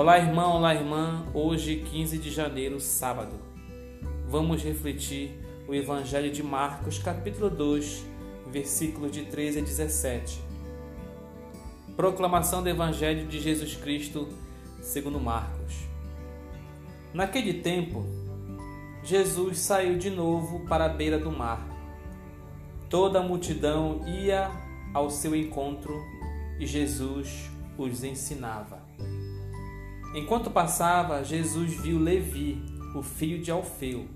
Olá, irmão, olá, irmã. Hoje, 15 de janeiro, sábado. Vamos refletir o Evangelho de Marcos, capítulo 2, versículos de 13 a 17. Proclamação do Evangelho de Jesus Cristo, segundo Marcos. Naquele tempo, Jesus saiu de novo para a beira do mar. Toda a multidão ia ao seu encontro e Jesus os ensinava. Enquanto passava, Jesus viu Levi, o filho de Alfeu,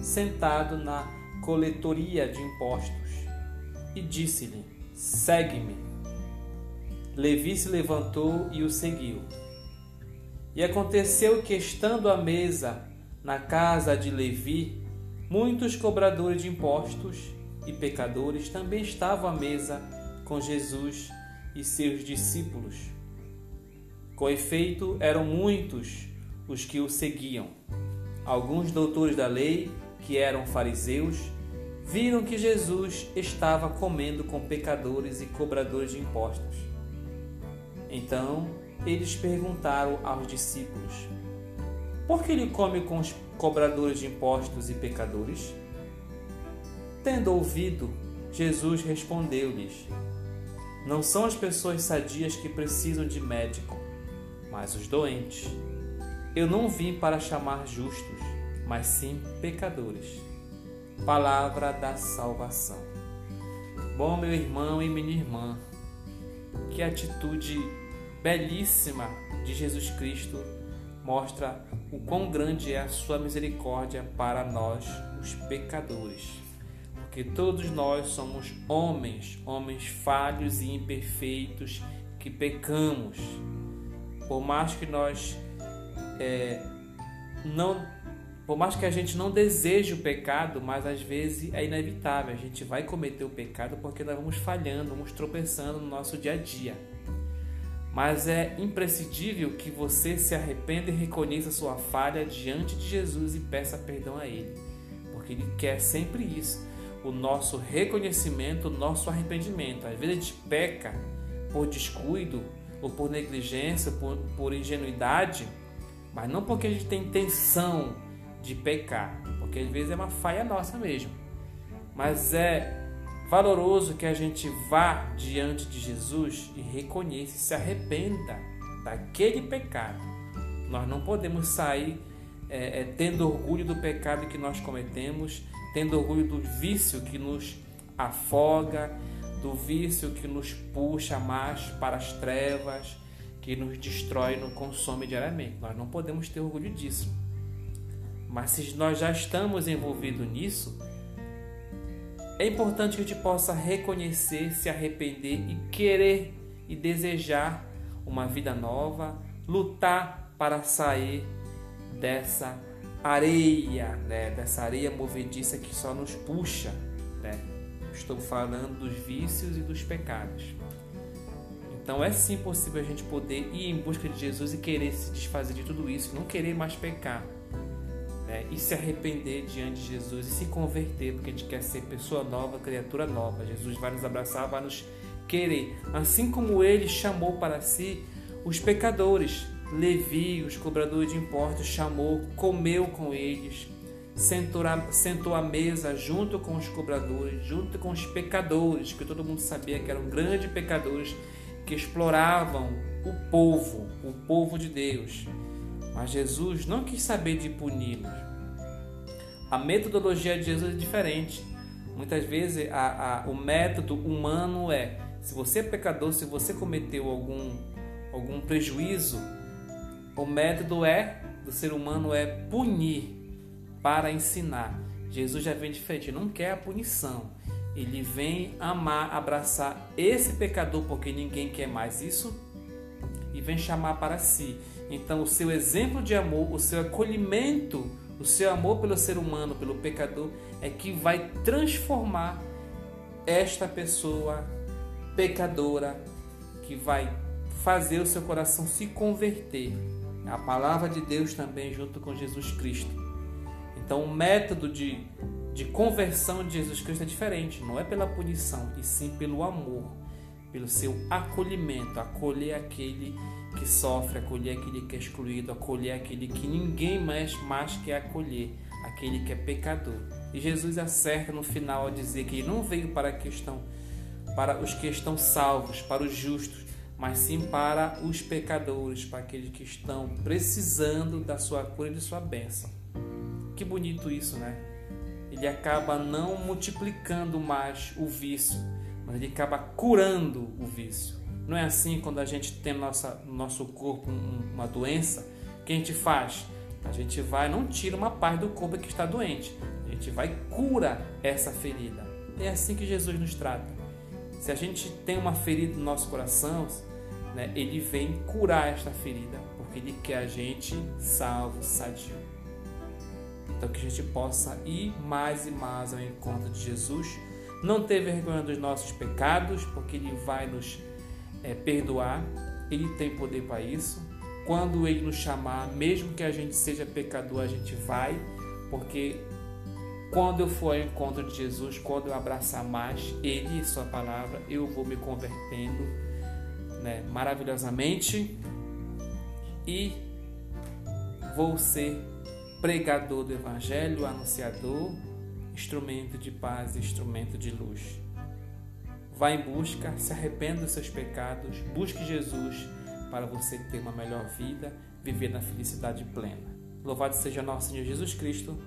sentado na coletoria de impostos, e disse-lhe: Segue-me. Levi se levantou e o seguiu. E aconteceu que, estando à mesa na casa de Levi, muitos cobradores de impostos e pecadores também estavam à mesa com Jesus e seus discípulos. Com efeito, eram muitos os que o seguiam. Alguns doutores da lei, que eram fariseus, viram que Jesus estava comendo com pecadores e cobradores de impostos. Então, eles perguntaram aos discípulos: Por que ele come com os cobradores de impostos e pecadores? Tendo ouvido, Jesus respondeu-lhes: Não são as pessoas sadias que precisam de médico, mas os doentes. Eu não vim para chamar justos, mas sim pecadores. Palavra da salvação. Bom, meu irmão e minha irmã, que atitude belíssima de Jesus Cristo mostra o quão grande é a sua misericórdia para nós, os pecadores. Porque todos nós somos homens, homens falhos e imperfeitos que pecamos. Por mais que nós é, não por mais que a gente não deseje o pecado, mas às vezes é inevitável. A gente vai cometer o pecado porque nós vamos falhando, vamos tropeçando no nosso dia a dia. Mas é imprescindível que você se arrependa e reconheça sua falha diante de Jesus e peça perdão a Ele, porque Ele quer sempre isso, o nosso reconhecimento, o nosso arrependimento. Às vezes a gente peca por descuido, ou por negligência, por, por ingenuidade, mas não porque a gente tem intenção de pecar, porque às vezes é uma falha nossa mesmo. Mas é valoroso que a gente vá diante de Jesus e reconheça se arrependa daquele pecado. Nós não podemos sair é, é, tendo orgulho do pecado que nós cometemos, tendo orgulho do vício que nos afoga, do vício que nos puxa mais para as trevas, que nos destrói, nos consome diariamente. Nós não podemos ter orgulho disso. Mas se nós já estamos envolvidos nisso, é importante que a gente possa reconhecer, se arrepender e querer e desejar uma vida nova, lutar para sair dessa areia, né? dessa areia movediça que só nos puxa. Né? Estou falando dos vícios e dos pecados. Então é sim possível a gente poder ir em busca de Jesus e querer se desfazer de tudo isso, não querer mais pecar né? e se arrepender diante de Jesus e se converter, porque a gente quer ser pessoa nova, criatura nova. Jesus vai nos abraçar, vai nos querer, assim como ele chamou para si os pecadores. Levi, os cobradores de impostos, chamou, comeu com eles, sentou, sentou à mesa junto com os cobradores, junto com os pecadores, que todo mundo sabia que eram grandes pecadores que exploravam o povo, o povo de Deus. Mas Jesus não quis saber de puni-los. A metodologia de Jesus é diferente. Muitas vezes a, a, o método humano é: se você é pecador, se você cometeu algum, algum prejuízo, o método é do ser humano é punir para ensinar. Jesus já vem diferente, não quer a punição. Ele vem amar, abraçar esse pecador porque ninguém quer mais isso e vem chamar para si. Então, o seu exemplo de amor, o seu acolhimento, o seu amor pelo ser humano, pelo pecador, é que vai transformar esta pessoa pecadora, que vai fazer o seu coração se converter. A palavra de Deus também, junto com Jesus Cristo. Então, o método de, de conversão de Jesus Cristo é diferente, não é pela punição, e sim pelo amor. pelo seu acolhimento, acolher aquele que sofre, acolher aquele que é excluído, acolher aquele que ninguém mais, mais quer acolher, aquele que é pecador. E Jesus acerta no final a dizer que ele não veio para para os que estão salvos, para os justos, mas sim para os pecadores, para aqueles que estão precisando da sua cura e de sua bênção. Que bonito isso, né? Ele acaba não multiplicando mais o vício, mas ele acaba curando o vício. Não é assim quando a gente tem no nossa, no nosso corpo uma doença, que a gente faz? A gente vai, não tira uma parte do corpo que está doente, a gente vai cura essa ferida. É assim que Jesus nos trata. Se a gente tem uma ferida no nosso coração, né, ele vem curar esta ferida, porque ele quer a gente salvo, sadio. Então que a gente possa ir mais e mais ao encontro de Jesus, não ter vergonha dos nossos pecados, porque ele vai nos é, perdoar, ele tem poder para isso. Quando Ele nos chamar, mesmo que a gente seja pecador, a gente vai, porque quando eu for ao encontro de Jesus, quando eu abraçar mais Ele e Sua palavra, eu vou me convertendo né, maravilhosamente e vou ser pregador do Evangelho, anunciador, instrumento de paz, instrumento de luz. Vá em busca, se arrependa dos seus pecados, busque Jesus para você ter uma melhor vida, viver na felicidade plena. Louvado seja nosso Senhor Jesus Cristo